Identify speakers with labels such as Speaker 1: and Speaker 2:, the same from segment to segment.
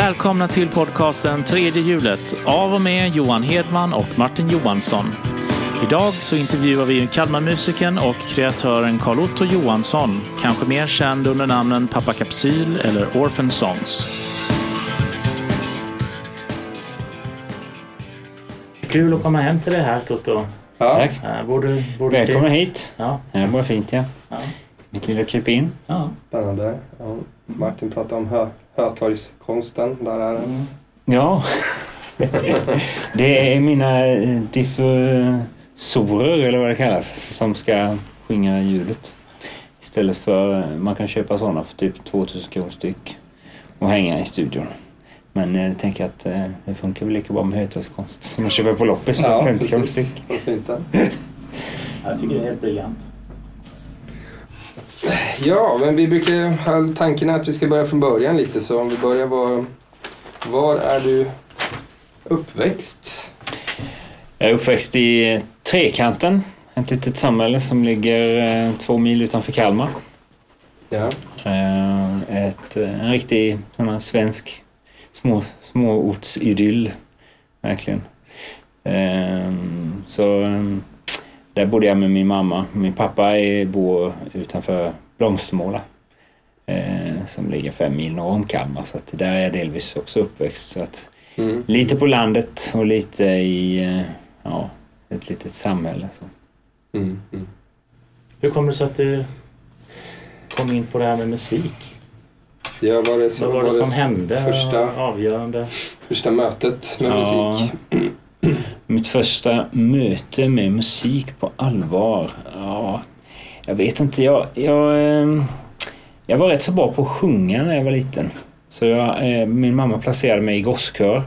Speaker 1: Välkomna till podcasten Tredje hjulet av och med Johan Hedman och Martin Johansson. Idag så intervjuar vi Kalmarmusikern och kreatören Carl-Otto Johansson, kanske mer känd under namnen Pappa Kapsyl eller Orphan Songs. Kul att komma hem till det här Toto.
Speaker 2: Ja.
Speaker 3: Tack.
Speaker 1: Äh, bor du, bor du
Speaker 3: Välkommen
Speaker 1: fint?
Speaker 3: hit.
Speaker 1: Ja.
Speaker 3: Det var fint ja.
Speaker 1: Ja.
Speaker 3: Mitt lilla krypin.
Speaker 1: ja.
Speaker 2: Spännande. Ja. Martin pratade om hö, Hötorgskonsten. Där är den.
Speaker 3: Ja. det är mina eh, diffusorer eller vad det kallas som ska skingra ljudet. Istället för, eh, man kan köpa sådana för typ 2000 kronor styck och hänga i studion. Men jag tänker att eh, det funkar väl lika bra med hötorgskonst som man köper på loppis för 50 kronor styck.
Speaker 1: Jag tycker det är helt briljant.
Speaker 2: Ja, men vi brukar ha tanken att vi ska börja från början lite. Så om vi börjar var, var är du uppväxt?
Speaker 3: Jag är uppväxt i Trekanten, ett litet samhälle som ligger eh, två mil utanför Kalmar.
Speaker 2: Ja.
Speaker 3: Eh, Ett, eh, en riktig sån här svensk små, småortsidyll. Verkligen. Så där bodde jag med min mamma. Min pappa är, bor utanför Blomstermåla. eh, Som ligger fem mil norr om Kalmar. Så att där är jag delvis också uppväxt. Så att
Speaker 2: Mm.
Speaker 3: lite på landet och lite i eh, ja, ett litet samhälle. Så.
Speaker 2: Mm. Mm.
Speaker 1: Hur kommer det sig att du kom in på det här med musik?
Speaker 2: Ja, var det, så,
Speaker 1: Vad var det som hände?
Speaker 2: första,
Speaker 1: Avgörande?
Speaker 2: första mötet med
Speaker 3: Ja.
Speaker 2: musik?
Speaker 3: Mitt första möte med musik på allvar? Ja, jag vet inte. Jag, jag, ehm, jag var rätt så bra på att sjunga när jag var liten. Så jag, eh, min mamma placerade mig i gosskör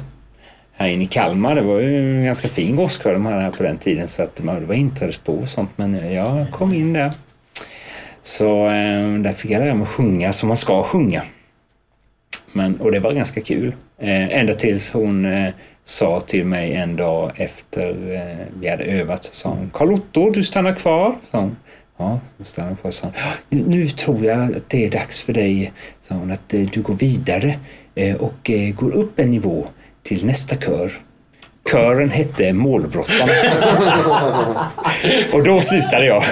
Speaker 3: här inne i Kalmar. Det var ju en ganska fin gosskör de hade här på den tiden så att det var inträdesprov och sånt. Men eh, jag kom in där. Så ehm, där fick jag lära mig att sjunga som man ska sjunga. Men, och det var ganska kul. Eh, ända tills hon eh, sa till mig en dag efter eh, vi hade övat så sa hon Carl-Otto, du stannar kvar. Sa hon. Ja, så stannade kvar och sa hon, nu tror jag att det är dags för dig sa hon, att eh, du går vidare eh, och eh, går upp en nivå till nästa kör. Kören hette Målbrottarna. och då slutade jag.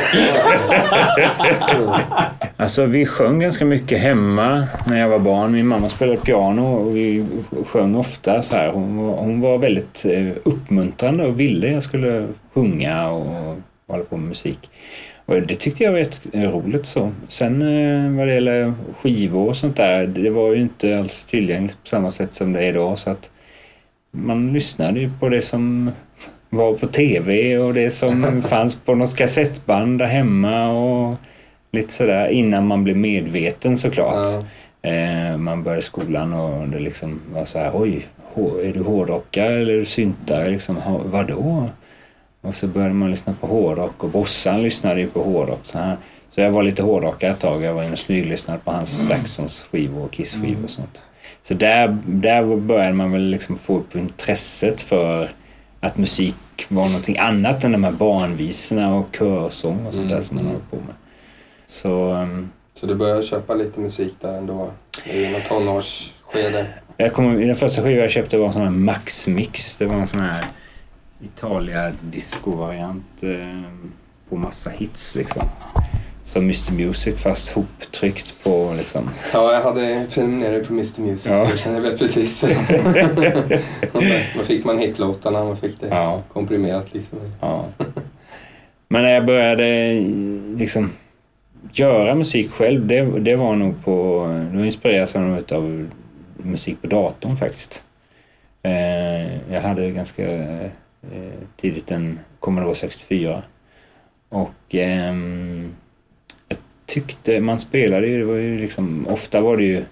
Speaker 3: Alltså vi sjöng ganska mycket hemma när jag var barn. Min mamma spelade piano och vi sjöng ofta så här. Hon, var- hon var väldigt eh, uppmuntrande och ville jag skulle sjunga och hålla på med musik. Och det tyckte jag var jätteroligt så. Sen eh, vad det gäller skivor och sånt där, det var ju inte alls tillgängligt på samma sätt som det är idag så att man lyssnade ju på det som var på tv och det som fanns på något kassettband där hemma och lite sådär innan man blev medveten såklart.
Speaker 2: Ja.
Speaker 3: Eh, man började skolan och det liksom var så här, oj, är du hårdrockare eller är du syntare? Liksom, "Ha- vadå? Och så började man lyssna på hårdrock och Bossan lyssnade ju på hårdrock. Så, här. så jag var lite hårdrockare ett tag. Jag var inne och smyglyssnade på hans Saxons skivor och Kiss-skivor och sånt. Så där, där började man väl liksom få upp intresset för att musik var någonting annat än de här barnvisorna och körsång och sånt där
Speaker 2: Mm,
Speaker 3: som man håller på med. Så ehm,
Speaker 2: Så du började köpa lite musik där ändå? I något tonårsskede?
Speaker 3: Jag kommer, den första skivan jag köpte var en sån här Max Mix. Det var en sån här Italia disco-variant eh, på massa hits liksom. Som Mr Music fast hoptryckt på liksom.
Speaker 2: Ja, jag hade prenumererat på Mr Music
Speaker 3: Ja.
Speaker 2: så jag känner väl precis. Då fick man hitlåtarna, man fick det
Speaker 3: Ja,
Speaker 2: komprimerat liksom.
Speaker 3: ja. Men när jag började liksom göra musik själv, det, det var nog på... Det inspireras jag nog av musik på datorn faktiskt. Eh, jag hade ganska eh, tidigt en Commodore 64. Och ehm, tyckte, man spelade ju, det var ju liksom, ofta var det ju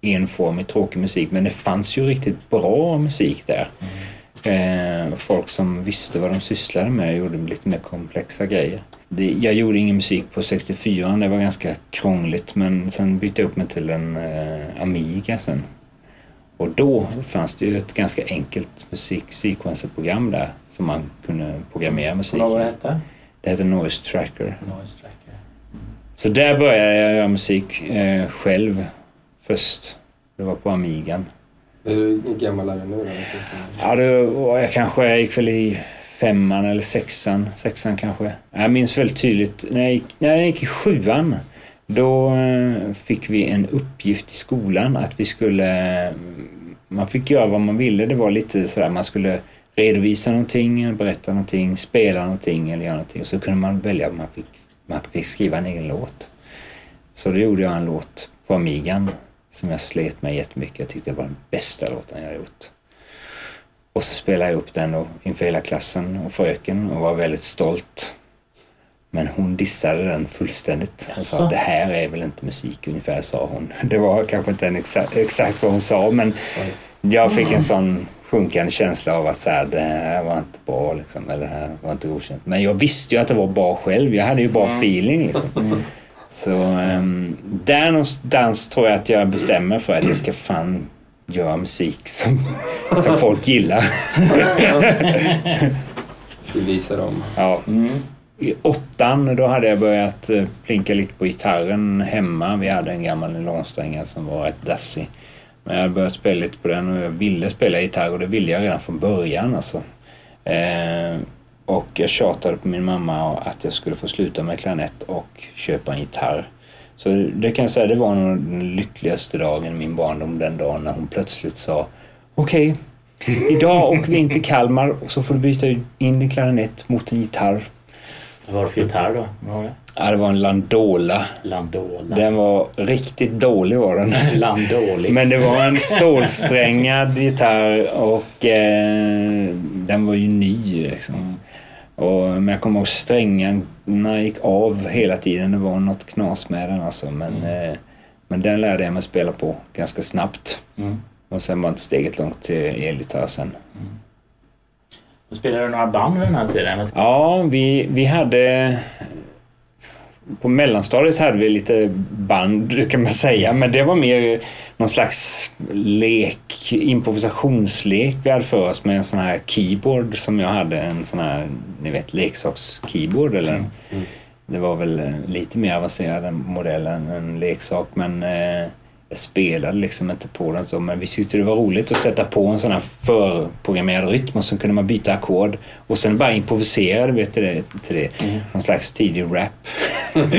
Speaker 3: enformig tråkig musik men det fanns ju riktigt bra musik där. Eh, folk som visste vad de sysslade med gjorde lite mer komplexa grejer. Det, jag gjorde ingen musik på 64, det var ganska krångligt men sen bytte jag upp mig till en eh, Amiga sen. Och då fanns det ju ett ganska enkelt musiksequencerprogram där som man kunde programmera musik
Speaker 1: Vad var det hette?
Speaker 3: Det heter Noise Tracker.
Speaker 1: Noise Tracker.
Speaker 3: Så där började jag göra musik eh, själv först. Det var på Amigan.
Speaker 2: Hur gammal är du nu då?
Speaker 3: Ja, då var jag kanske, jag gick väl i femman eller sexan. Sexan kanske. Jag minns väldigt tydligt när jag gick, när jag gick i sjuan. Då eh, fick vi en uppgift i skolan att vi skulle... Man fick göra vad man ville. Det var lite sådär man skulle redovisa någonting, berätta någonting, spela någonting eller göra någonting. Och så kunde man välja om man fick, man fick skriva en egen låt. Så då gjorde jag en låt på Amigan som jag slet med jättemycket. Jag tyckte det var den bästa låten jag gjort. Och så spelade jag upp den då inför hela klassen och fröken och var väldigt stolt. Men hon dissade den fullständigt. Hon sa det här är väl inte musik ungefär, sa hon. Det var kanske inte exakt, exakt vad hon sa men jag fick en sån sjunkande känsla av att så här, det här var inte bra liksom, eller det här var inte godkänt. Men jag visste ju att det var bra själv. Jag hade ju bra feeling liksom. Så um, där någonstans tror jag att jag bestämmer för att jag ska fan göra musik som, som folk gillar.
Speaker 2: Ska visa dem.
Speaker 3: Ja. I åttan då hade jag börjat eh, plinka lite på gitarren hemma. Vi hade en gammal nylonstränga som var rätt dassig. Men jag hade börjat spela lite på den och jag ville spela gitarr och det ville jag redan från början alltså. Eh, och jag tjatade på min mamma att jag skulle få sluta med klarinett och köpa en gitarr. Så det kan jag säga, det var nog den lyckligaste dagen i min barndom den dagen när hon plötsligt sa Okej, idag åker vi in till Kalmar och så får du byta in din klarinett mot en gitarr.
Speaker 1: Vad var det för gitarr då?
Speaker 3: Ja, det var en Landola.
Speaker 1: Landola.
Speaker 3: Den var riktigt dålig var den.
Speaker 1: Landolig.
Speaker 3: Men det var en stålsträngad gitarr och eh, den var ju ny liksom. Och, men jag kommer ihåg strängarna gick av hela tiden. Det var något knas med den alltså. Men, eh, men den lärde jag mig spela på ganska snabbt.
Speaker 1: Mm.
Speaker 3: Och sen var inte steget långt till elgitarr sen.
Speaker 1: Spelade du några band vid den här tiden?
Speaker 3: Ja, vi, vi hade... På mellanstadiet hade vi lite band kan man säga, men det var mer någon slags lek, improvisationslek vi hade för oss med en sån här keyboard som jag hade, en sån här, ni vet, leksaks-keyboard eller Det var väl eh, lite mer avancerad modell än en leksak, men eh, jag spelade liksom inte på den så, men vi tyckte det var roligt att sätta på en sån här förprogrammerad rytm och så kunde man byta ackord och sen bara improvisera vet, till det. Till det. Någon slags tidig rap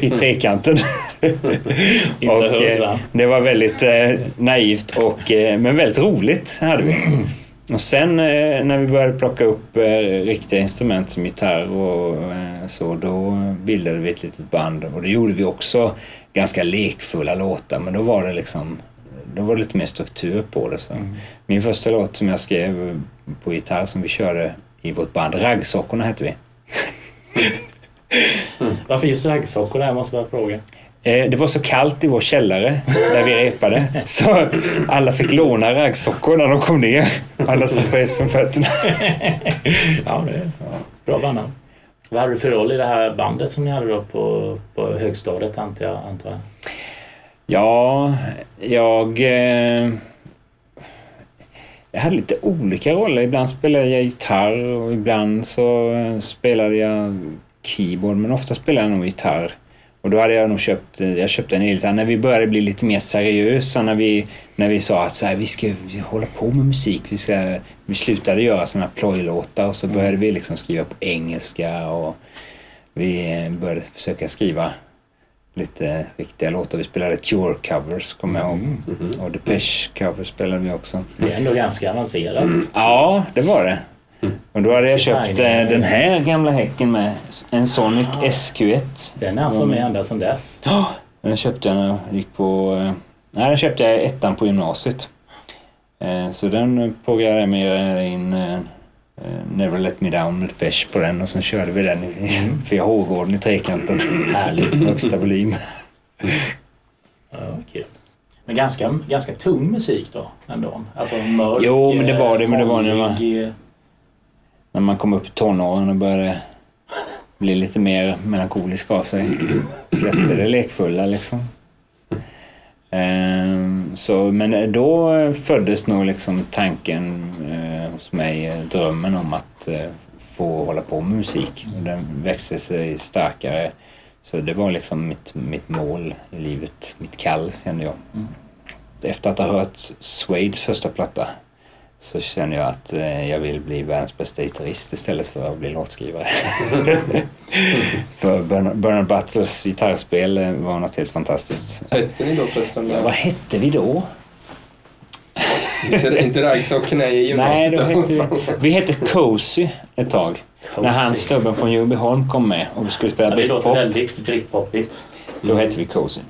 Speaker 3: i trekanten.
Speaker 1: Inte
Speaker 3: och, eh, det var väldigt eh, naivt och, eh, men väldigt roligt hade vi. Och sen eh, när vi började plocka upp eh, riktiga instrument som gitarr och eh, så, då bildade vi ett litet band. Och det gjorde vi också ganska lekfulla låtar, men då var det liksom då var det lite mer struktur på det. Så. Min första låt som jag skrev på gitarr som vi körde i vårt band, Raggsockorna hette vi.
Speaker 1: Varför just raggsockor där måste jag bara fråga.
Speaker 3: Eh, Det var så kallt i vår källare där vi repade så alla fick låna raggsockor när de kom ner. Annars frös från fötterna.
Speaker 1: ja, det är bra bandnamn. Vad hade du för roll i det här bandet som ni hade då på, på högstadiet antar jag? Antar jag?
Speaker 3: Ja, jag... Eh, jag hade lite olika roller. Ibland spelade jag gitarr och ibland så eh, spelade jag keyboard. Men ofta spelade jag nog gitarr. Och då hade jag nog köpt, eh, jag köpte en elgitarr när vi började bli lite mer seriösa. När vi, när vi sa att så här, vi ska vi hålla på med musik. Vi, ska, vi slutade göra såna plojlåtar och så började vi liksom skriva på engelska. Och vi eh, började försöka skriva lite riktiga låtar. Vi spelade Cure-covers, kommer jag ihåg. Och Depeche-covers spelade vi också.
Speaker 1: Det är ändå ganska avancerat.
Speaker 3: Ja, det var det. Och då hade jag köpt eh,
Speaker 1: Design.
Speaker 3: den här gamla häcken med. En Sonic SQ1.
Speaker 1: Den är alltså med ända sedan dess.
Speaker 3: Ja, den köpte jag när jag gick på... eh, Nej, den köpte jag ettan på gymnasiet. Eh, Så den programmerade jag in eh, eh, Never Let Me Down med Depeche på den och sen körde vi den i FH-gården i trekanten.
Speaker 1: Härligt.
Speaker 3: Högsta volym.
Speaker 1: Ja, kul. Men ganska, ganska tung musik då ändå. Alltså mörk.
Speaker 3: Jo, men det var det, men det var när man-
Speaker 1: eh,
Speaker 3: När man kom upp i tonåren och började bli lite mer melankolisk av sig. Släppte det lekfulla liksom. Ehm, Så, men då föddes nog liksom tanken eh, hos mig, eh, drömmen om att eh, få hålla på med musik. Och den växte sig starkare. Så det var liksom mitt, mitt mål i livet, mitt kall kände jag. efter att ha hört Suedes första platta så känner jag att eh, jag vill bli världens bästa gitarrist istället för att bli låtskrivare. för Bernard, Butlers gitarrspel eh, var något helt fantastiskt.
Speaker 2: Hette ni då förresten?
Speaker 3: Ja, vad hette vi då?
Speaker 2: inte, inte raggsockorna i
Speaker 3: Nej,
Speaker 2: gymnasiet?
Speaker 3: då hette vi, vi hette Cozy ett tag. När han snubben från Ljungbyholm kom med och vi skulle spela
Speaker 1: Ja, det låter väldigt britpopigt.
Speaker 3: Då hette vi Cozy.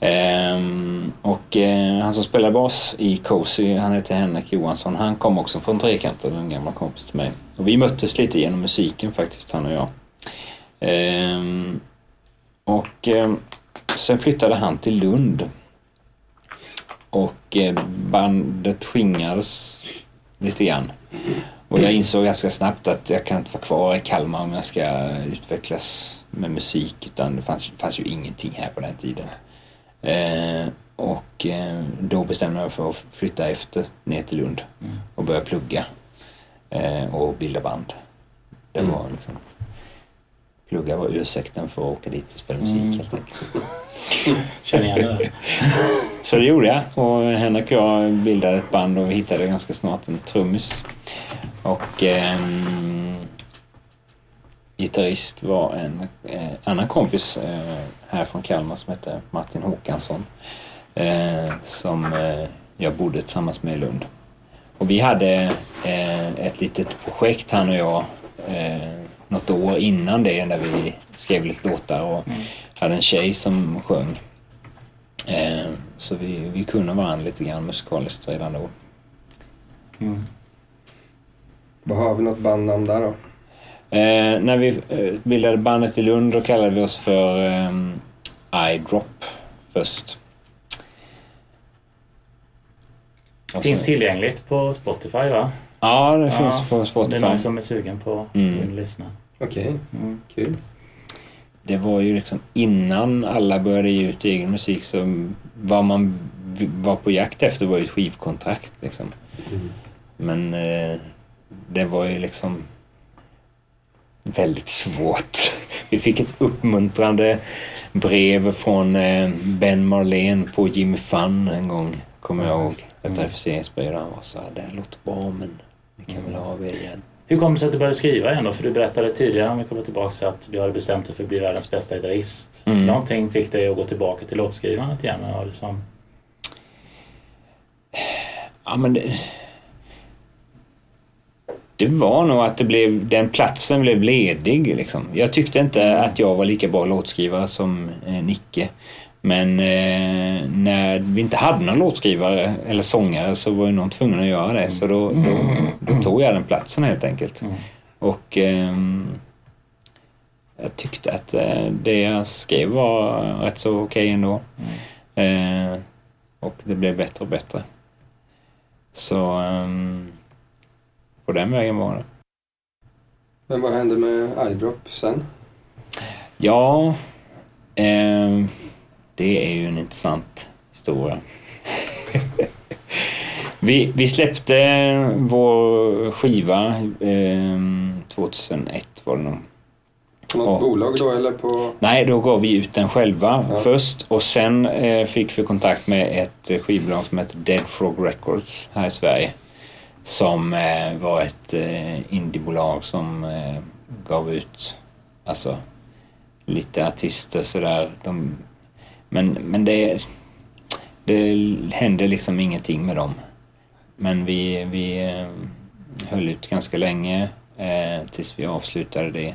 Speaker 3: Ehm, och eh, han som spelar bas i Cozy, han heter Henrik Johansson. Han kom också från Trekanten, en gammal kompis till mig. Och vi möttes lite genom musiken faktiskt, han och jag. Ehm, och eh, sen flyttade han till Lund. Och eh, bandet skingrades lite grann. Och jag insåg ganska snabbt att jag kan inte vara kvar i Kalmar om jag ska utvecklas med musik. Utan det fanns, fanns ju ingenting här på den tiden. Eh, och eh, då bestämde jag mig för att flytta efter ner till Lund och börja plugga eh, och bilda band. Det
Speaker 2: Mm.
Speaker 3: var liksom... Plugga var ursäkten för att åka dit och spela musik
Speaker 1: Mm.
Speaker 3: helt enkelt.
Speaker 1: Känner igen det.
Speaker 3: Så det gjorde jag och Henrik och jag bildade ett band och vi hittade ganska snart en trummis. Och ehm, gitarrist var en eh, annan kompis eh, här från Kalmar som hette Martin Håkansson. Eh, som eh, jag bodde tillsammans med i Lund. Och vi hade eh, ett litet projekt han och jag eh, något år innan det där vi skrev lite låtar och hade en tjej som sjöng. Eh, så vi, vi kunde varandra lite grann musikaliskt redan då.
Speaker 2: Vad har vi något bandnamn där då?
Speaker 3: Eh, när vi eh, bildade bandet i Lund då kallade vi oss för eh, iDrop först. Och
Speaker 1: Finns
Speaker 3: så-
Speaker 1: tillgängligt på Spotify va?
Speaker 3: Ja, det
Speaker 1: Ja,
Speaker 3: finns på
Speaker 1: Det är
Speaker 3: Spotify.
Speaker 1: någon som är sugen på att
Speaker 3: Mm.
Speaker 1: in och lyssna.
Speaker 2: Okej,
Speaker 1: Mm.
Speaker 2: kul.
Speaker 3: Det var ju liksom innan alla började ge ut egen musik så vad man var på jakt efter var ju ett skivkontrakt liksom. Men eh, det var ju liksom väldigt svårt. Vi fick ett uppmuntrande brev från eh, Ben Marlene på Jimmy Fun en gång, kommer jag ihåg. Ett refuseringsbrev där han var så här, det här låter bra men ni kan väl ha av er igen.
Speaker 1: Hur kom det sig att du började skriva igen då? För du berättade tidigare, om vi kommer tillbaka, att du hade bestämt dig för att bli världens bästa gitarrist.
Speaker 3: Mm.
Speaker 1: Någonting fick dig att gå tillbaka till låtskrivandet igen? eller var det som...
Speaker 3: Ja, men det... Det var nog att det blev, den platsen blev ledig. Liksom. Jag tyckte inte att jag var lika bra låtskrivare som eh, Nicke. Men eh, när vi inte hade någon låtskrivare eller sångare så var ju någon tvungen att göra det. Så då, då, då tog jag den platsen helt enkelt.
Speaker 1: Mm.
Speaker 3: Och ehm, jag tyckte att eh, det jag skrev var rätt så okej ändå. Eh, och det blev bättre och bättre. Så ehm, på den vägen var det.
Speaker 2: Men vad hände med iDrop sen?
Speaker 3: Ja, ehm, det är ju en intressant historia. vi, vi släppte vår skiva ehm, 2001 var det nog.
Speaker 2: På något bolag då eller på...
Speaker 3: Nej, då gav vi ut den själva
Speaker 2: Ja.
Speaker 3: först och sen eh, fick vi kontakt med ett eh, skivbolag som heter Dead Frog Records här i Sverige. Som eh, var ett eh, indiebolag som eh, gav ut alltså lite artister sådär. De, men men det, det hände liksom ingenting med dem. Men vi, vi eh, höll ut ganska länge eh, tills vi avslutade det.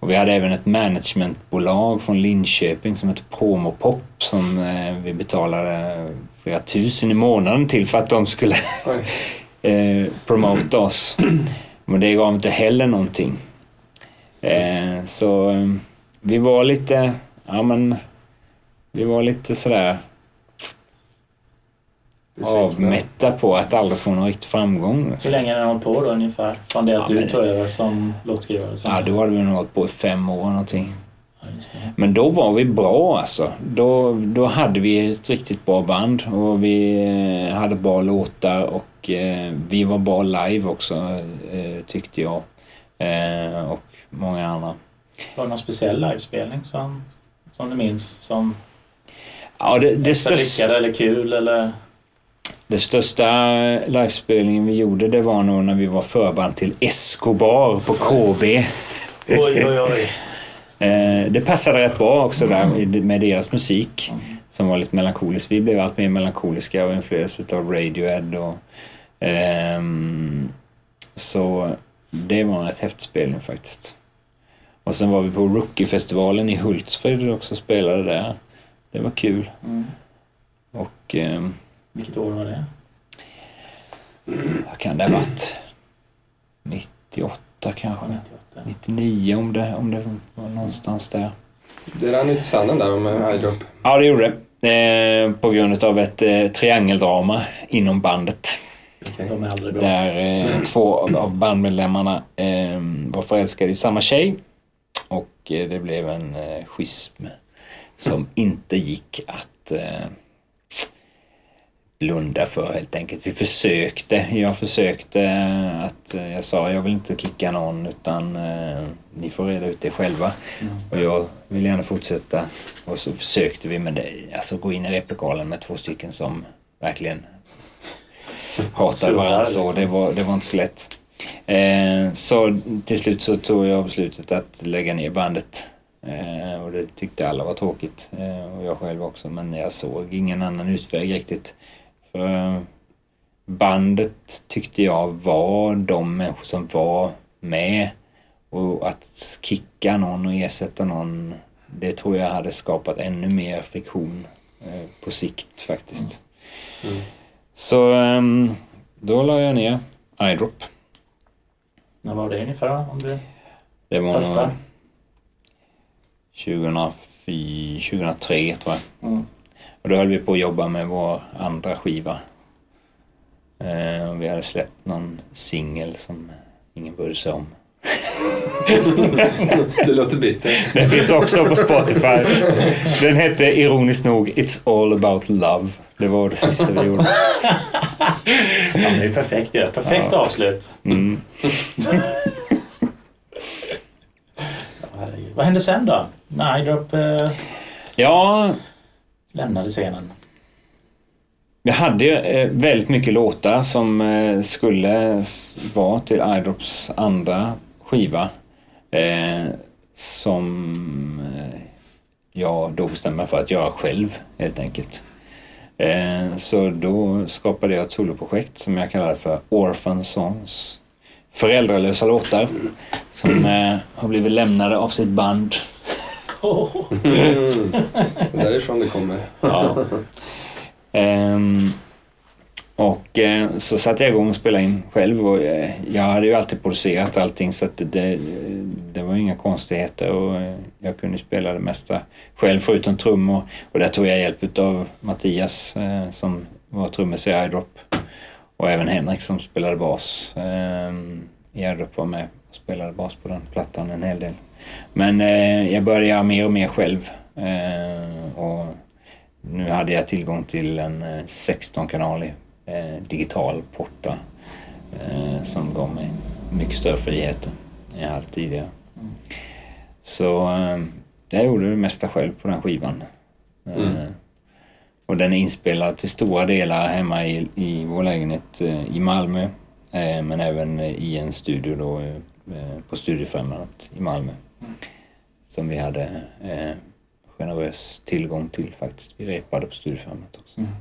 Speaker 3: Och vi hade även ett managementbolag från Linköping som hette Promopop som eh, vi betalade flera tusen i månaden till för att de skulle. eh, promota oss. Men det gav inte heller någonting. Eh, så eh, vi var lite, ja men, vi var lite sådär avmätta på att aldrig få någon riktig framgång.
Speaker 1: Hur länge har ni hållit på då ungefär? Från det att
Speaker 3: Ja,
Speaker 1: du
Speaker 3: men-
Speaker 1: tog över som låtskrivare? Som...
Speaker 3: Ja, då hade vi nog hållit på i fem år någonting. Men då var vi bra alltså. Då, då hade vi ett riktigt bra band och vi eh, hade bra låtar och eh, vi var bra live också eh, tyckte jag. Eh, och många andra.
Speaker 1: Var det någon speciell livespelning som, som du minns? Som...
Speaker 3: Ja, det, det, största,
Speaker 1: eller kul eller?
Speaker 3: det största livespelningen vi gjorde det var nog när vi var förband till Escobar på KB.
Speaker 1: Oj, oj, oj.
Speaker 3: Eh, det passade rätt bra också där i- med deras musik som var lite melankolisk. Vi blev allt mer melankoliska och influerades av Radiohead. Och, ehm, så det var en rätt häftig spelning faktiskt. Och sen var vi på Rookie-festivalen i Hultsfred och också spelade där. Det var kul.
Speaker 1: Mm.
Speaker 3: Och ehm,
Speaker 1: Vilket år var det?
Speaker 3: vad kan det ha varit? 98 kanske?
Speaker 1: 98.
Speaker 3: 99 om det, om det var någonstans där.
Speaker 2: Det rann ut i sanden där med iDrop.
Speaker 3: Ja, det gjorde det. Eh, på grund av ett eh, triangeldrama inom bandet.
Speaker 1: De är aldrig bra.
Speaker 3: Där eh, två av- av bandmedlemmarna eh, var förälskade i samma tjej. Och eh, det blev en eh, schism som inte gick att eh, blunda för helt enkelt. Vi försökte. Jag försökte att eh, jag sa jag vill inte kicka någon utan eh, ni får reda ut det själva. Och jag vill gärna fortsätta. Och så försökte vi med det. Alltså gå in i replokalen med två stycken som verkligen
Speaker 1: Surrar,
Speaker 3: varandra. Så
Speaker 1: liksom.
Speaker 3: det var, det var inte så lätt. Eh, så till slut så tog jag beslutet att lägga ner bandet. Eh, och det tyckte alla var tråkigt. Eh, och jag själv också. Men jag såg ingen annan utväg riktigt. För bandet tyckte jag var de människor som var med. Och att kicka någon och ersätta någon. Det tror jag hade skapat ännu mer friktion eh, på sikt faktiskt.
Speaker 2: Mm.
Speaker 3: Så ehm, då la jag ner iDrop.
Speaker 1: När var det ungefär? Om du...
Speaker 3: Det var nog
Speaker 1: Första?
Speaker 3: 2004, 2003 tror jag.
Speaker 1: Mm.
Speaker 3: Och då höll vi på att jobba med vår andra skiva. Eh, och vi hade släppt någon singel som ingen brydde sig om.
Speaker 2: Det låter bittert.
Speaker 3: Den finns också på Spotify. Den hette ironiskt nog It's all about love. Det var det sista vi gjorde.
Speaker 1: Ja, det är perfekt ju. Perfekt
Speaker 3: Ja.
Speaker 1: avslut.
Speaker 3: Mm.
Speaker 1: Ja. Vad hände sen då? När iDrop eh,
Speaker 3: Ja,
Speaker 1: lämnade scenen?
Speaker 3: Jag hade ju eh, väldigt mycket låtar som eh, skulle vara till iDrops andra skiva. Eh, som eh, jag då bestämde mig för att göra själv helt enkelt. Eh, så då skapade jag ett soloprojekt som jag kallade för Orphan Songs. Föräldralösa låtar som eh, har blivit lämnade av sitt band.
Speaker 1: Mm.
Speaker 2: Det Mm. Därifrån det kommer.
Speaker 3: Ja. Um, och eh, så satte jag igång och spelade in själv och eh, jag hade ju alltid producerat allting så att det, det var inga konstigheter och eh, jag kunde spela det mesta själv förutom trummor. Och där tog jag hjälp av Mattias eh, som var trummis i iDrop och även Henrik som spelade bas ehm, i iDrop var med och spelade bas på den plattan en hel del. Men eh, jag började göra mer och mer själv. Eh, och nu hade jag tillgång till en eh, 16-kanalig eh, digital porta eh, som gav mig mycket större friheter än jag hade tidigare. Så eh, jag gjorde det mesta själv på den skivan. Eh,
Speaker 2: Mm.
Speaker 3: Och den är inspelad till stora delar hemma i, i vår lägenhet eh, i Malmö. Eh, men även eh, i en studio då eh, eh, på Studiefrämjandet i Malmö. Som vi hade eh, generös tillgång till faktiskt. Vi repade på Studiefrämjandet också.
Speaker 1: Mm.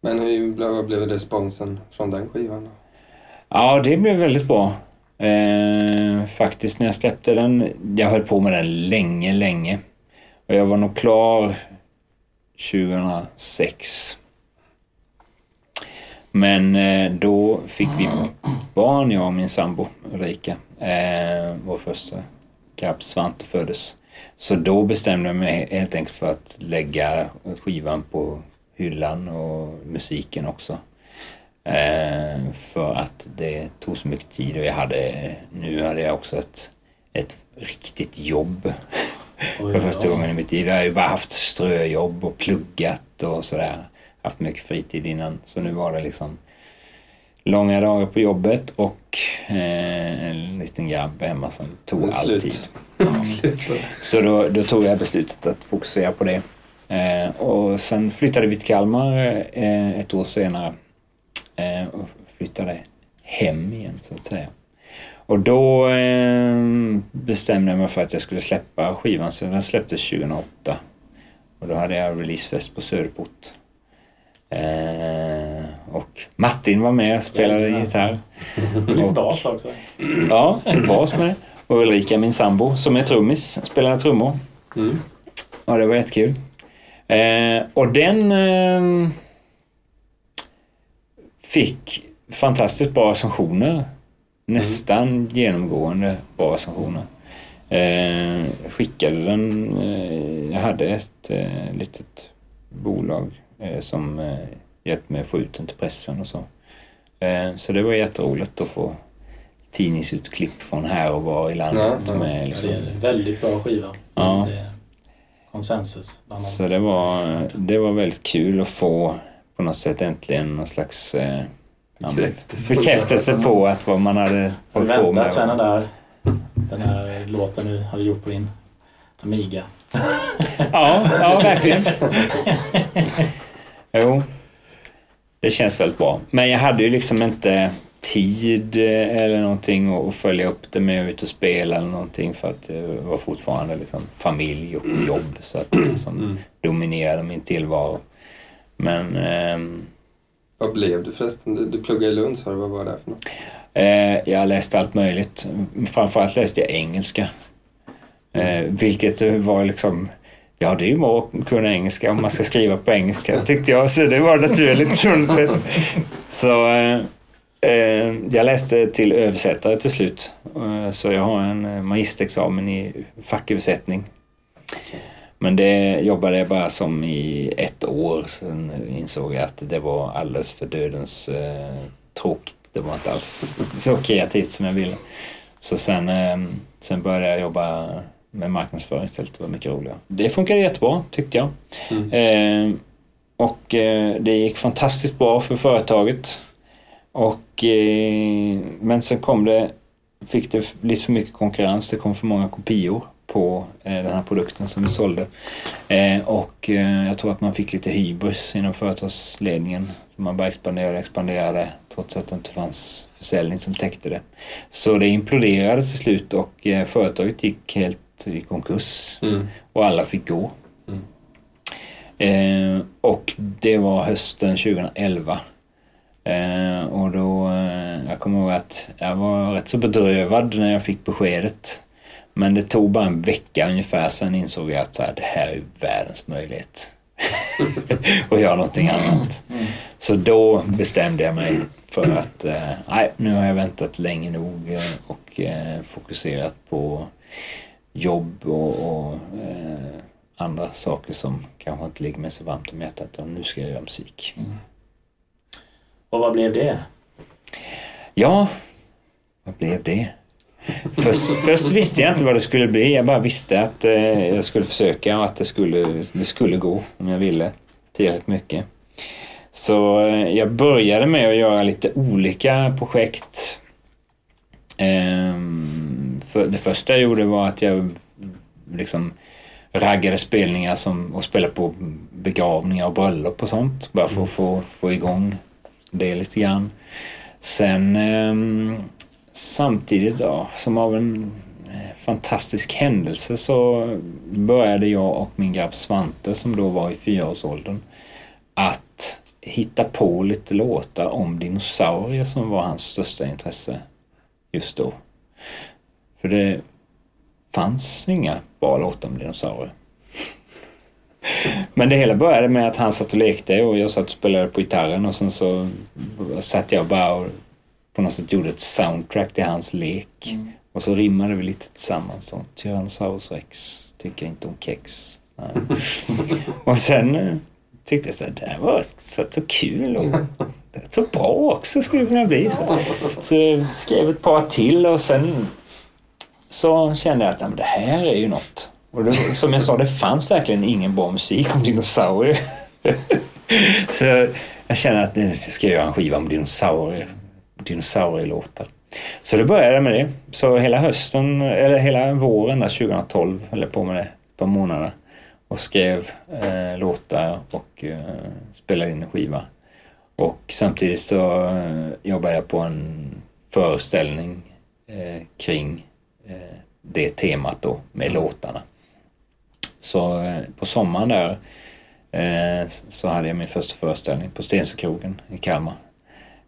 Speaker 2: Men hur blev, vad blev responsen från den skivan? Då?
Speaker 3: Ja, det blev väldigt bra. Eh, faktiskt när jag släppte den. Jag höll på med den länge, länge. Och jag var nog klar 2006. Men eh, då fick vi barn, jag och min sambo Ulrika. Eh, vår första grabb Svante föddes. Så då bestämde jag mig helt enkelt för att lägga skivan på hyllan och musiken också. Eh, för att det tog så mycket tid och jag hade, nu hade jag också ett, ett riktigt jobb.
Speaker 1: Oj,
Speaker 3: För första gången i mitt liv. Jag har ju bara haft ströjobb och pluggat och sådär. Haft mycket fritid innan. Så nu var det liksom långa dagar på jobbet och eh, en liten grabb hemma som tog all tid. Ja. Så då, då tog jag beslutet att fokusera på det. Eh, och sen flyttade vi till Kalmar eh, ett år senare. Eh, och flyttade hem igen så att säga. Och då eh, bestämde jag mig för att jag skulle släppa skivan. Så den släpptes 2008. Och då hade jag releasefest på Söderport. Eh, och Martin var med och spelade
Speaker 1: Jajamän.
Speaker 3: gitarr.
Speaker 1: Lite
Speaker 3: Och-
Speaker 1: bas också.
Speaker 3: Ja, en bas med. Och Ulrika, min sambo, som är trummis, spelade trummor.
Speaker 2: Mm.
Speaker 3: Ja, det var jättekul. Eh, och den eh, fick fantastiskt bra recensioner. Nästan genomgående bra recensioner. Eh, skickade den, eh, jag hade ett eh, litet bolag som eh, hjälpte mig att få ut den till pressen och så. Eh, så det var jätteroligt att få tidningsutklipp från här och var i landet.
Speaker 2: Ja.
Speaker 3: Med,
Speaker 1: Det
Speaker 3: liksom,
Speaker 1: är en väldigt bra skiva.
Speaker 3: Ja.
Speaker 1: Det konsensus
Speaker 3: Så det var, det var väldigt kul att få på något sätt äntligen någon slags eh,
Speaker 2: Bekräftelse.
Speaker 3: bekräftelse på att vad man hade hållit på
Speaker 1: väntat sen
Speaker 3: med.
Speaker 1: där, den här låten du hade gjort på din Amiga?
Speaker 3: Ja, ja verkligen. Jo, det känns väldigt bra. Men jag hade ju liksom inte tid eh, eller någonting att följa upp det med att ut och spela eller någonting för att det var fortfarande liksom familj och jobb så att det som
Speaker 2: Mm.
Speaker 3: dominerade min tillvaro. Men ehm,
Speaker 2: Vad blev du förresten? Du, du pluggade i Lund sa du. Vad var det för något?
Speaker 3: Eh, jag läste allt möjligt. Framförallt läste jag engelska. Eh, vilket var liksom... Ja, det är ju bra att kunna engelska om man ska skriva på engelska tyckte jag. Så det var naturligt. så eh, eh, jag läste till översättare till slut. Eh, så jag har en eh, magisterexamen i facköversättning. Men det jobbade jag bara som i ett år. Sen insåg jag att det var alldeles för dödens eh, tråkigt. Det var inte alls så kreativt som jag ville. Så sen, eh, sen började jag jobba med marknadsföring istället. Det var mycket roligare. Det funkade jättebra tyckte jag.
Speaker 2: Mm.
Speaker 3: Eh, och eh, det gick fantastiskt bra för företaget. Och, eh, men sen kom det, fick det lite för mycket konkurrens. Det kom för många kopior på eh, den här produkten som vi sålde. Eh, och eh, jag tror att man fick lite hybris inom företagsledningen. Så man bara expanderade och expanderade trots att det inte fanns försäljning som täckte det. Så det imploderade till slut och företaget gick helt i konkurs
Speaker 2: Mm.
Speaker 3: och alla fick gå.
Speaker 2: Mm.
Speaker 3: Eh, och det var hösten 2011. Eh, och då, eh, jag kommer ihåg att jag var rätt så bedrövad när jag fick beskedet. Men det tog bara en vecka ungefär, sen insåg jag att så här, det här är världens möjlighet. att göra någonting annat.
Speaker 1: Mm.
Speaker 3: Så då bestämde jag mig för att eh, nej, nu har jag väntat länge nog eh, och fokuserat på jobb och, och eh, andra saker som kanske inte ligger mig så varmt om hjärtat. Och nu ska jag göra musik.
Speaker 1: Och vad blev det?
Speaker 3: Ja, vad blev det? Först, först visste jag inte vad det skulle bli. Jag bara visste att eh, jag skulle försöka och att det skulle, det skulle gå om jag ville tillräckligt mycket. Så eh, jag började med att göra lite olika projekt. Ehm, för det första jag gjorde var att jag liksom raggade spelningar som, och spelade på begravningar och bröllop och sånt. Bara för att få, få igång det lite grann. Sen eh, samtidigt ja, som av en eh, fantastisk händelse så började jag och min grabb Svante som då var i fyraårsåldern att hitta på lite låtar om dinosaurier som var hans största intresse just då. För det fanns inga om dinosaurier. Men det hela började med att han satt och lekte och jag satt och spelade på gitarren och sen så satt jag bara och på något sätt gjorde ett soundtrack till hans lek.
Speaker 1: Mm.
Speaker 3: Och så rimmade vi lite tillsammans. Så, Tyrannosaurus rex tycker inte om kex. Och sen eh, tyckte jag så här, det här var så, så kul och det så bra också skulle det kunna bli. Så, så skrev ett par till och sen så kände jag att ja, men det här är ju något. Och det, som jag sa, det fanns verkligen ingen bra musik om dinosaurier. så jag kände att eh, nu ska jag göra en skiva om dinosaurier. dinosaurielåtar. Så det började med det. Så hela hösten, eller hela våren där 2012 höll jag på med det ett par månader. Och skrev eh, låtar och eh, spelade in en skiva. Och samtidigt så eh, jobbade jag på en föreställning eh, kring det temat då med låtarna. Så eh, på sommaren där eh, så hade jag min första föreställning på Stensökrogen i Kalmar.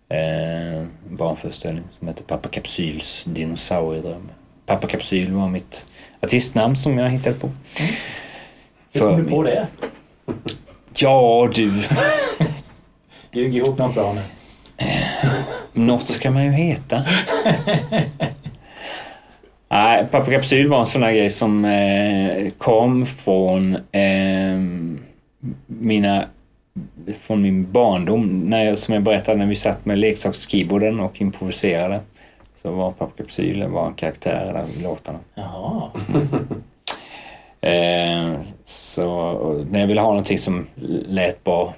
Speaker 3: Eh, barnföreställning som heter Pappa Kapsyls dinosauriedröm. Pappa Kapsyl var mitt artistnamn som jag hittade på. Mm.
Speaker 1: Hur kom du på det?
Speaker 3: Ja du.
Speaker 1: Ljug ihop något bra nu.
Speaker 3: Något ska man ju heta. Nej, Pappa Kapsyl var en sån där grej som eh, kom från eh, mina från min barndom. När jag, som jag berättade när vi satt med leksakskeyboarden och improviserade. Så var Pappa Kapsyl var en karaktär där i låtarna.
Speaker 1: Jaha.
Speaker 3: eh, så när jag ville ha någonting som lät bra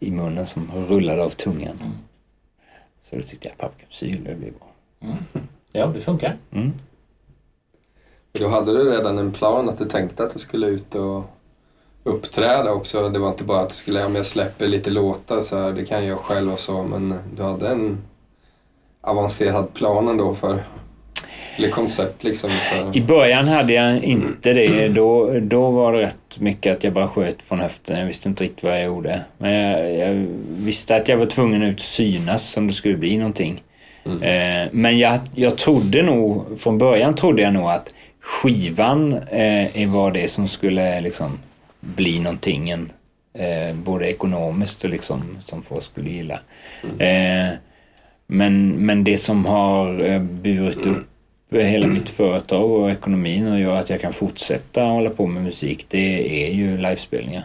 Speaker 3: i munnen som rullade av tungan. Mm. Så då tyckte jag Pappa Kapsyl, det blir bra.
Speaker 1: Mm. Ja, det funkar.
Speaker 3: Mm.
Speaker 2: Då hade du redan en plan att du tänkte att du skulle ut och uppträda också. Det var inte bara att du skulle, om jag släpper lite låtar så här, det kan jag själv och så, men du hade en avancerad plan ändå för eller koncept liksom? För...
Speaker 3: I början hade jag inte det. Då, då var det rätt mycket att jag bara sköt från höften. Jag visste inte riktigt vad jag gjorde. Men jag, jag visste att jag var tvungen ut att synas om det skulle bli någonting. Mm. Eh, men jag, jag trodde nog, från början trodde jag nog att skivan eh, var det som skulle liksom bli någonting. En, eh, både ekonomiskt och liksom som folk skulle gilla. Mm. Eh, men, men det som har eh, burit upp hela mitt företag och ekonomin och gör att jag kan fortsätta hålla på med musik det är ju livespelningar.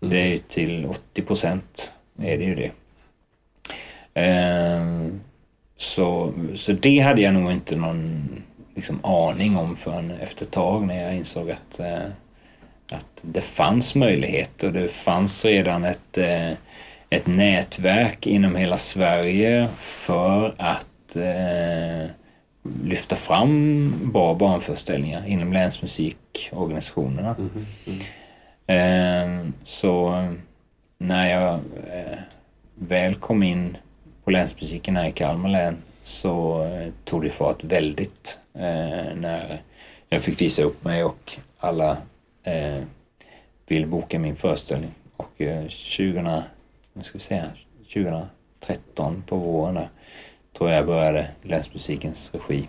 Speaker 3: Mm. Det är ju till 80 procent är det ju det. Um, så, så det hade jag nog inte någon liksom, aning om förrän efter ett tag när jag insåg att, uh, att det fanns möjligheter. Det fanns redan ett, uh, ett nätverk inom hela Sverige för att uh, lyfta fram bra barnföreställningar inom länsmusikorganisationerna. Mm, mm. Så när jag eh, väl kom in på länsmusiken här i Kalmar län så eh, tog det fart väldigt eh, när jag fick visa upp mig och alla eh, ville boka min föreställning. Och eh, 20, ska vi säga, 2013 på våren där, tror jag började Länsmusikens regi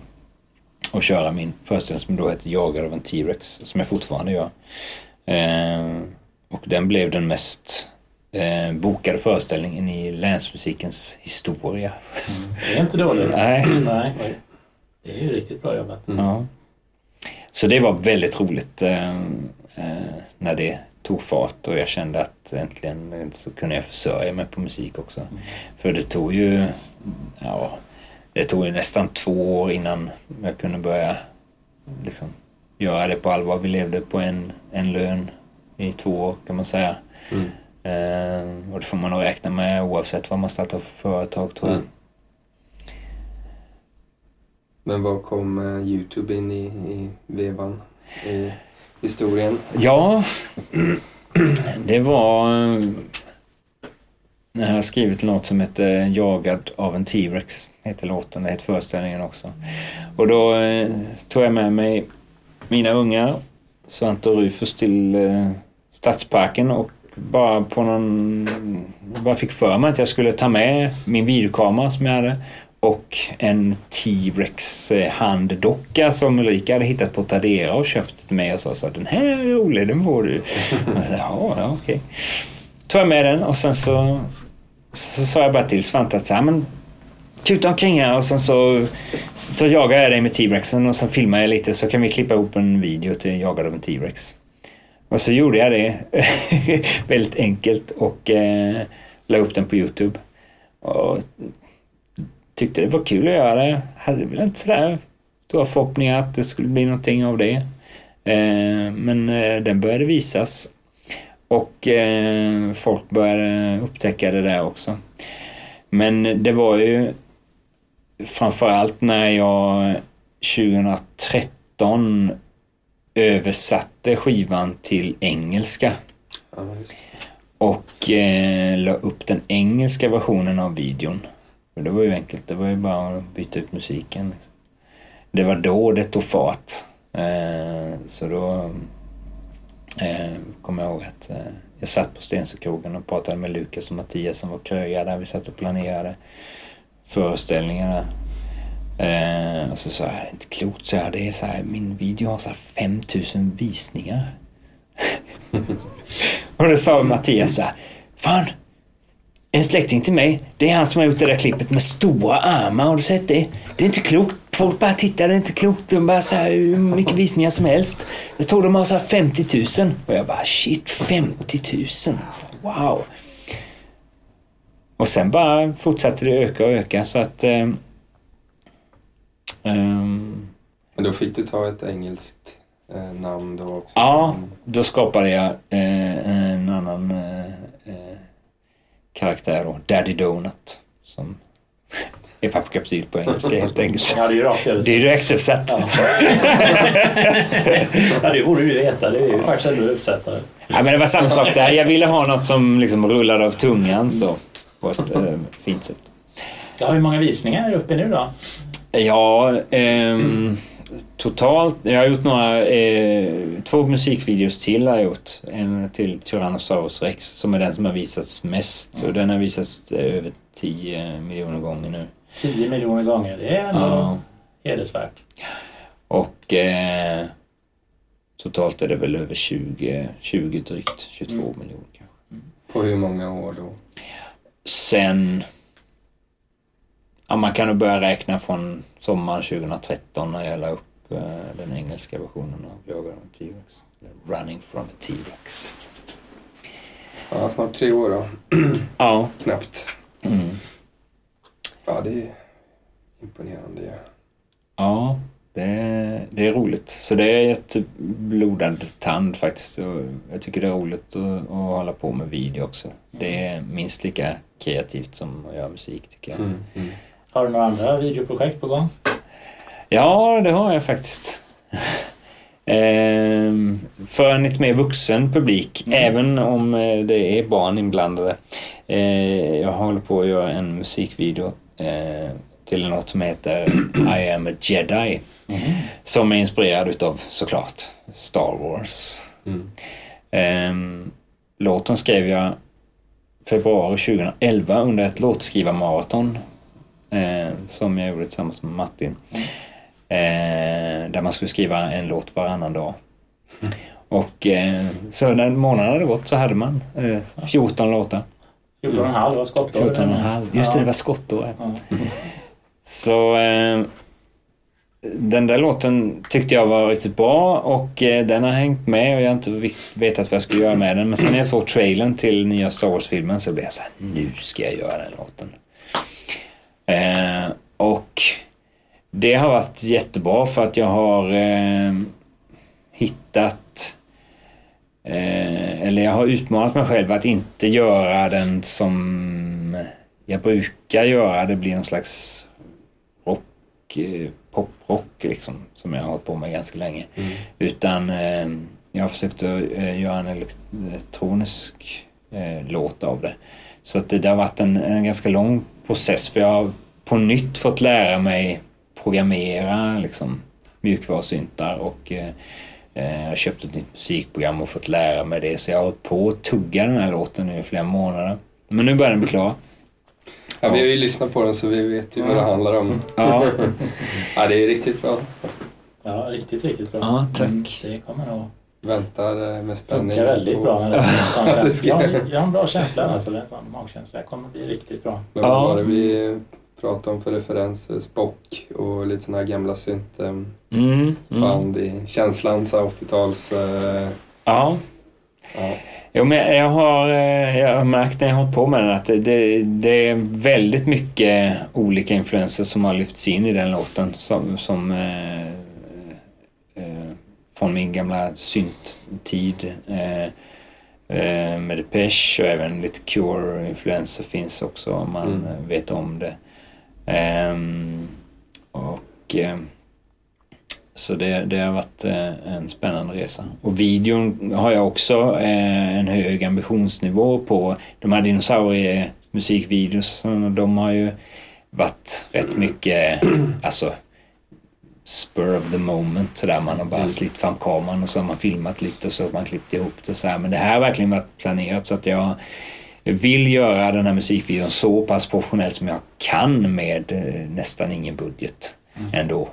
Speaker 3: och köra min föreställning som då heter Jagad av en T-Rex som jag fortfarande gör. Eh, och den blev den mest eh, bokade föreställningen i länsmusikens historia.
Speaker 1: Mm. Det är inte dåligt.
Speaker 3: Nej.
Speaker 1: Nej. Det är ju riktigt bra jobbat.
Speaker 3: Mm. Ja. Så det var väldigt roligt eh, eh, när det tog fart och jag kände att äntligen så kunde jag försörja mig på musik också. Mm. För det tog ju ja, det tog ju nästan två år innan jag kunde börja liksom, göra det på allvar. Vi levde på en, en lön i två år kan man säga. Mm. Eh, och det får man nog räkna med oavsett vad man startar för företag tror jag. Mm.
Speaker 2: Men vad kom uh, Youtube in i, i vevan? I historien?
Speaker 3: Ja, det var jag har skrivit något som heter Jagad av en T-Rex. Heter låten, det heter föreställningen också. Och då eh, tog jag med mig mina ungar, Svante och Rufus, till eh, Stadsparken och bara på någon... bara fick för mig att jag skulle ta med min videokamera som jag hade och en T-Rex-handdocka som Ulrika hade hittat på Tradera och köpt till mig och sa så den här är rolig, den får du. Jag sa, ja, ja okej. Tog jag med den och sen så så sa jag bara till Svante att så här, men tuta omkring här och sen så, så jagar jag dig med T-Rexen och sen filmar jag lite så kan vi klippa ihop en video till Jagad av en T-Rex. Och så gjorde jag det väldigt enkelt och eh, la upp den på Youtube. Och tyckte det var kul att göra det. Hade väl inte sådär stora förhoppningar att det skulle bli någonting av det. Eh, men eh, den började visas och eh, folk började upptäcka det där också. Men det var ju framförallt när jag eh, 2013 översatte skivan till engelska
Speaker 2: Ja,
Speaker 3: och eh, la upp den engelska versionen av videon. För det var ju enkelt, det var ju bara att byta ut musiken. Det var då det tog fart. Eh, så då eh, kommer jag ihåg att eh, jag satt på Stensökrogen och pratade med Lukas och Mattias som var krögar där. Vi satt och planerade föreställningarna. Eh, och så sa jag, det är inte klokt, så jag, det är så här, min video har så här 5000 visningar. och då sa Mattias så här, fan, en släkting till mig, det är han som har gjort det där klippet med stora armar, har du sett det? Det är inte klokt. Folk bara tittar, det är inte klokt. De bara så här, hur mycket visningar som helst. Jag tror de har så här 50 000. Och jag bara shit, 50 000. Så, wow. Och sen bara fortsatte det öka och öka så att... Eh, ehm,
Speaker 2: Men då fick du ta ett engelskt eh, namn då också?
Speaker 3: ja, då skapade jag eh, en annan eh, eh, karaktär då. Daddy Donut. Som är pappkapsyl på engelska helt enkelt.
Speaker 1: Ja, det är ju rakt översatt.
Speaker 3: Direkt uppsatt.
Speaker 1: Ja. ja, det borde du veta. Det är ju faktiskt en översättare.
Speaker 3: Ja, men det var samma sak där. Jag ville ha något som liksom rullade av tungan så på ett eh, fint sätt.
Speaker 1: Ja, hur många visningar är uppe nu då?
Speaker 3: Ja, ehm, totalt. Jag har gjort några, eh, två musikvideos till har jag gjort. En till Tyrannosaurus Rex som är den som har visats mest. Och den har visats eh, över 10 miljoner gånger nu.
Speaker 1: 10 miljoner gånger. Det är ändå
Speaker 3: Ja.
Speaker 1: hedersvärt.
Speaker 3: Och eh, totalt är det väl över 20, 20 drygt 22 miljoner kanske.
Speaker 2: På hur många år då?
Speaker 3: Sen... Ja, man kan nog börja räkna från sommaren 2013 när jag la upp eh, den engelska versionen av Jagad av en T-Rex. Running from a T-Rex.
Speaker 2: Ja, snart tre år då.
Speaker 3: Ja.
Speaker 2: Knappt.
Speaker 3: Mm.
Speaker 2: Ja, det är imponerande. Ja.
Speaker 3: Ja, det, det är roligt. Så det är ett blodad tand faktiskt. Och jag tycker det är roligt att, att hålla på med video också. Det är minst lika kreativt som att göra musik tycker jag.
Speaker 2: Mm, mm.
Speaker 1: Har du några andra videoprojekt på gång?
Speaker 3: Ja, det har jag faktiskt. Ehm, för en lite mer vuxen publik, även om eh, det är barn inblandade. Eh, jag håller på att göra en musikvideo eh, till något som heter I am a jedi. Som är inspirerad utav såklart Star Wars.
Speaker 2: Mm.
Speaker 3: Ehm, låten skrev jag februari 2011 under ett låtskrivarmaraton eh, som jag gjorde tillsammans med Martin. Eh, där man skulle skriva en låt varannan dag. Och eh, så när månaden hade gått så hade man eh, 14 låtar.
Speaker 1: 14,5 var skottår.
Speaker 3: 14 och en halv. Just det, det var skottår.
Speaker 1: Ja.
Speaker 3: Så eh, den där låten tyckte jag var riktigt bra och eh, den har hängt med och jag har inte vetat vad jag skulle göra med den. Men sen när jag såg trailern till nya Star Wars-filmen så blev jag så här, nu ska jag göra den låten. Eh, och det har varit jättebra för att jag har eh, hittat Eh, eller jag har utmanat mig själv att inte göra den som jag brukar göra. Det blir någon slags rock, eh, poprock liksom. Som jag har hållit på med ganska länge. Utan eh, jag har försökt att göra en elekt- elektronisk låt av det. Så att det, det har varit en, en ganska lång process för jag har på nytt fått lära mig programmera liksom, mjukvarusyntar och eh, eh, jag har köpt ett nytt musikprogram och fått lära mig det. Så jag har hållit på att tugga den här låten nu i flera månader. Men nu börjar den bli klar.
Speaker 2: Ja, vi har ju lyssnat på den så vi vet ju vad det handlar om.
Speaker 3: Ja,
Speaker 2: Ja, det är riktigt bra.
Speaker 1: Ja, riktigt, riktigt bra.
Speaker 3: Ja, tack.
Speaker 1: Mm, det kommer nog
Speaker 2: Väntar eh, med spänning.
Speaker 1: funka väldigt bra. Med
Speaker 2: ska-
Speaker 1: jag, har, jag har en bra känsla alltså. Det är en sån magkänsla. Det kommer bli riktigt bra.
Speaker 2: Men vad var det vi pratade om för referenser? Spock och lite såna här gamla syntband
Speaker 3: mm, mm.
Speaker 2: i känslan, så här 80-tals... Eh,
Speaker 3: ja.
Speaker 2: ja.
Speaker 3: Jo, men jag har, eh, jag har märkt när jag har hållit på med den att det, det, är väldigt mycket olika influenser som har lyfts in i den låten. Som, som eh, eh, från min gamla synttid. Eh, eh, med Depeche och även lite Cure-influenser finns också om man
Speaker 2: Mm.
Speaker 3: vet om det. Ehm, och eh, så det, det har varit eh, en spännande resa. Och videon har jag också eh, en hög ambitionsnivå på. De här dinosauriemusikvideos, de har ju varit rätt mycket, alltså spur of the moment sådär. Man har bara mm. slitt fram kameran och så har man filmat lite och så har man klippt ihop det så här. Men det här har verkligen varit planerat så att jag vill göra den här musikvideon så pass professionellt som jag kan med eh, nästan ingen budget mm. ändå.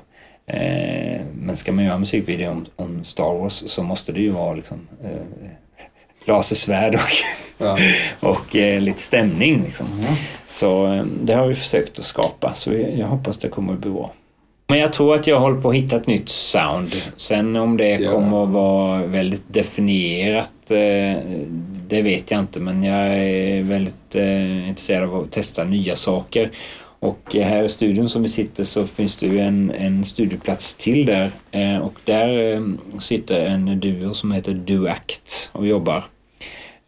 Speaker 3: Eh, men ska man göra en musikvideo om, om, Star Wars så måste det ju vara liksom eh, lasersvärd och, ja. och eh, lite stämning. Liksom. Mm. Så eh, det har vi försökt att skapa så jag hoppas det kommer att bli bra. Men jag tror att jag håller på att hitta ett nytt sound. Sen om det ja. kommer att vara väldigt definierat, eh, det vet jag inte. Men jag är väldigt eh, intresserad av att testa nya saker. Och här i studion som vi sitter så finns det ju en, en studioplats till där. Eh, och där sitter en duo som heter Duact och jobbar.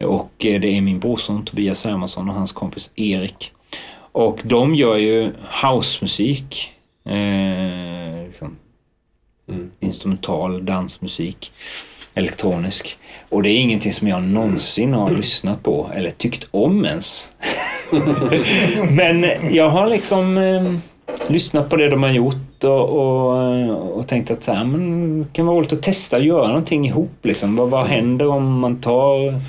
Speaker 3: Och det är min brorson Tobias Hermansson och hans kompis Erik. Och de gör ju housemusik Eh, liksom, mm. Instrumental dansmusik. Elektronisk. Och det är ingenting som jag någonsin har lyssnat på eller tyckt om ens. Men jag har liksom eh, lyssnat på det de har gjort och, och, och tänkt att så här, men, det kan vara roligt att testa att göra någonting ihop. Liksom. Vad, vad händer om man tar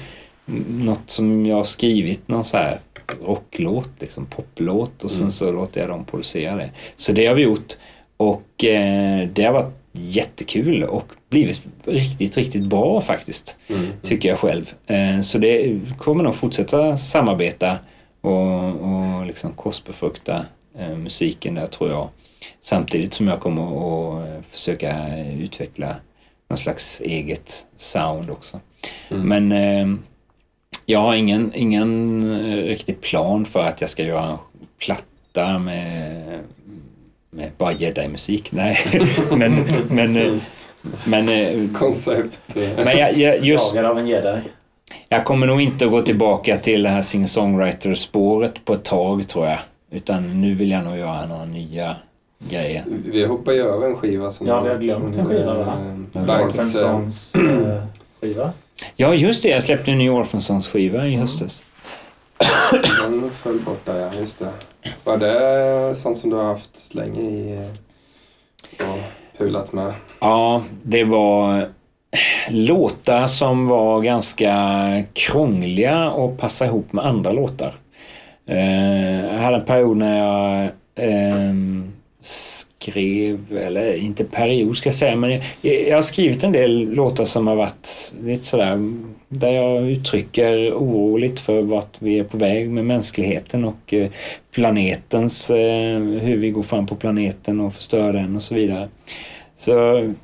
Speaker 3: något som jag har skrivit, någon så här rocklåt, liksom poplåt och sen mm. så låter jag dem producera det. Så det har vi gjort och eh, det har varit jättekul och blivit riktigt, riktigt bra faktiskt. Mm. Tycker jag själv. Eh, så det kommer nog fortsätta samarbeta och, och liksom korsbefrukta eh, musiken där tror jag. Samtidigt som jag kommer att eh, försöka utveckla någon slags eget sound också. Mm. Men eh, jag har ingen, ingen eh, riktig plan för att jag ska göra en platta med, med bara jedi-musik. Nej, men... men, eh, men
Speaker 2: eh, Koncept.
Speaker 3: Men jag, jag, just,
Speaker 1: av en jedi.
Speaker 3: Jag kommer nog inte att gå tillbaka till det här singer-songwriter-spåret på ett tag tror jag. Utan nu vill jag nog göra några nya grejer.
Speaker 2: Vi hoppar ju över en skiva som...
Speaker 1: Ja, vi har glömt en skiva va? Banks... skiva.
Speaker 3: Ja, just det. Jag släppte en ny Orphans-skiva i mm. höstas.
Speaker 2: Den föll bort där, ja. Just det. Var det sånt som du har haft länge i och pulat med?
Speaker 3: Ja, det var låtar som var ganska krångliga att passa ihop med andra låtar. Eh, jag hade en period när jag eh, skrev, eller inte period ska jag säga, men jag, jag, har skrivit en del låtar som har varit lite sådär där jag uttrycker oro lite för vart vi är på väg med mänskligheten och eh, planetens, eh, hur vi går fram på planeten och förstör den och så vidare. Så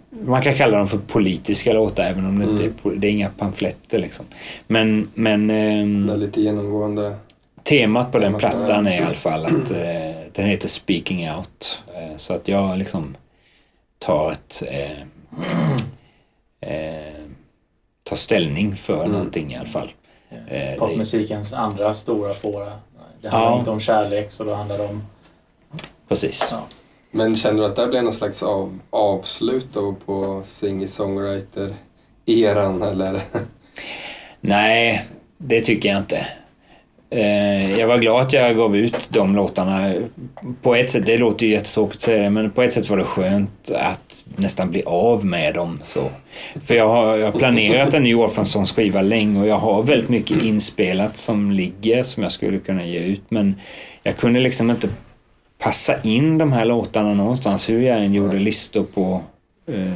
Speaker 3: man kan kalla dem för politiska låtar även om det mm. inte är, det är inga pamfletter liksom. Men, men...
Speaker 2: Eh, det är lite genomgående
Speaker 3: temat på den plattan är i alla fall att eh, den heter Speaking Out. Så att jag liksom tar ett... Eh, eh, tar ställning för mm. någonting i alla fall.
Speaker 1: Eh, Popmusikens andra stora fåra. Det handlar ja. inte om kärlek så då handlar det om...
Speaker 3: Precis. Ja.
Speaker 2: Men känner du att det blev någon slags av, avslut då på singer-songwriter-eran eller?
Speaker 3: Nej, det tycker jag inte. Eh, jag var glad att jag gav ut de låtarna. På ett sätt, det låter ju jättetråkigt att säga det, men på ett sätt var det skönt att nästan bli av med dem. Så. För jag har, jag har planerat en ny Orphansons skiva länge och jag har väldigt mycket inspelat som ligger som jag skulle kunna ge ut. Men jag kunde liksom inte passa in de här låtarna någonstans hur jag än gjorde listor på uh,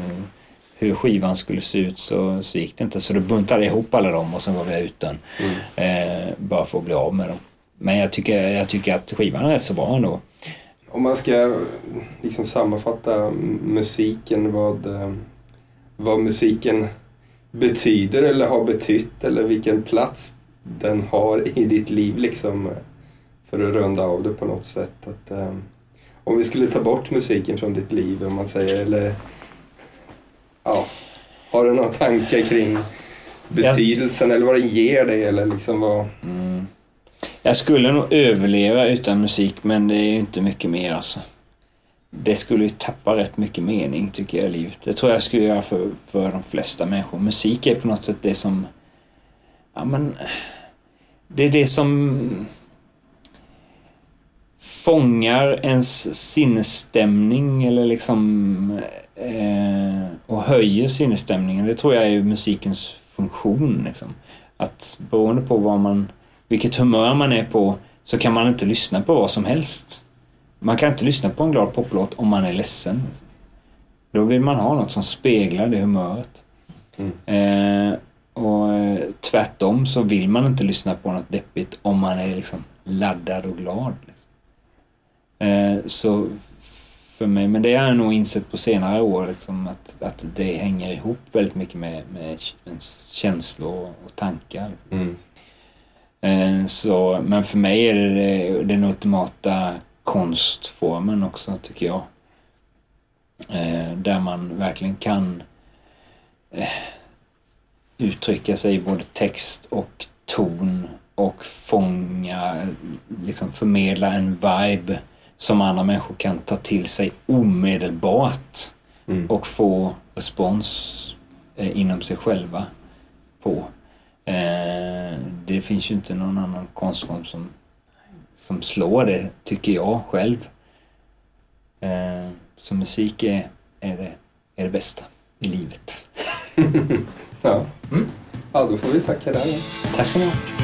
Speaker 3: hur skivan skulle se ut så, så gick det inte. Så då buntade jag ihop alla dem och sen gav jag ut den. Mm. Eh, bara för att bli av med dem. Men jag tycker, jag tycker att skivan är rätt så bra ändå.
Speaker 2: Om man ska liksom sammanfatta musiken, vad, eh, vad musiken betyder eller har betytt eller vilken plats den har i ditt liv liksom för att runda av det på något sätt. Att, um, om vi skulle ta bort musiken från ditt liv, om man säger, eller ja, har du några tankar kring betydelsen eller vad det ger dig eller liksom vad... Mm.
Speaker 3: Jag skulle nog överleva utan musik men det är ju inte mycket mer alltså. Det skulle ju tappa rätt mycket mening tycker jag i livet. Det tror jag skulle göra för, för de flesta människor. Musik är på något sätt det som... Ja men... Det är det som fångar ens sinnesstämning eller liksom eh, och höjer sinnesstämningen. Det tror jag är musikens funktion. Liksom. Att beroende på vad man, vilket humör man är på så kan man inte lyssna på vad som helst. Man kan inte lyssna på en glad poplåt om man är ledsen. Då vill man ha något som speglar det humöret. Mm. Eh, och eh, tvärtom så vill man inte lyssna på något deppigt om man är liksom laddad och glad. Liksom. Eh, så för mig, men det har jag nog insett på senare år liksom, att, att det hänger ihop väldigt mycket med, med känslor och tankar. Mm. Eh, så, men för mig är det den ultimata konstformen också tycker jag. Eh, där man verkligen kan eh, uttrycka sig i både text och ton och fånga, liksom förmedla en vibe som andra människor kan ta till sig omedelbart mm. och få respons eh, inom sig själva på. Eh, det finns ju inte någon annan konstform som, som slår det, tycker jag själv. Eh, så musik är, är, det, är det bästa i livet.
Speaker 2: ja. Mm. ja, då får vi tacka dig.
Speaker 3: Tack så mycket.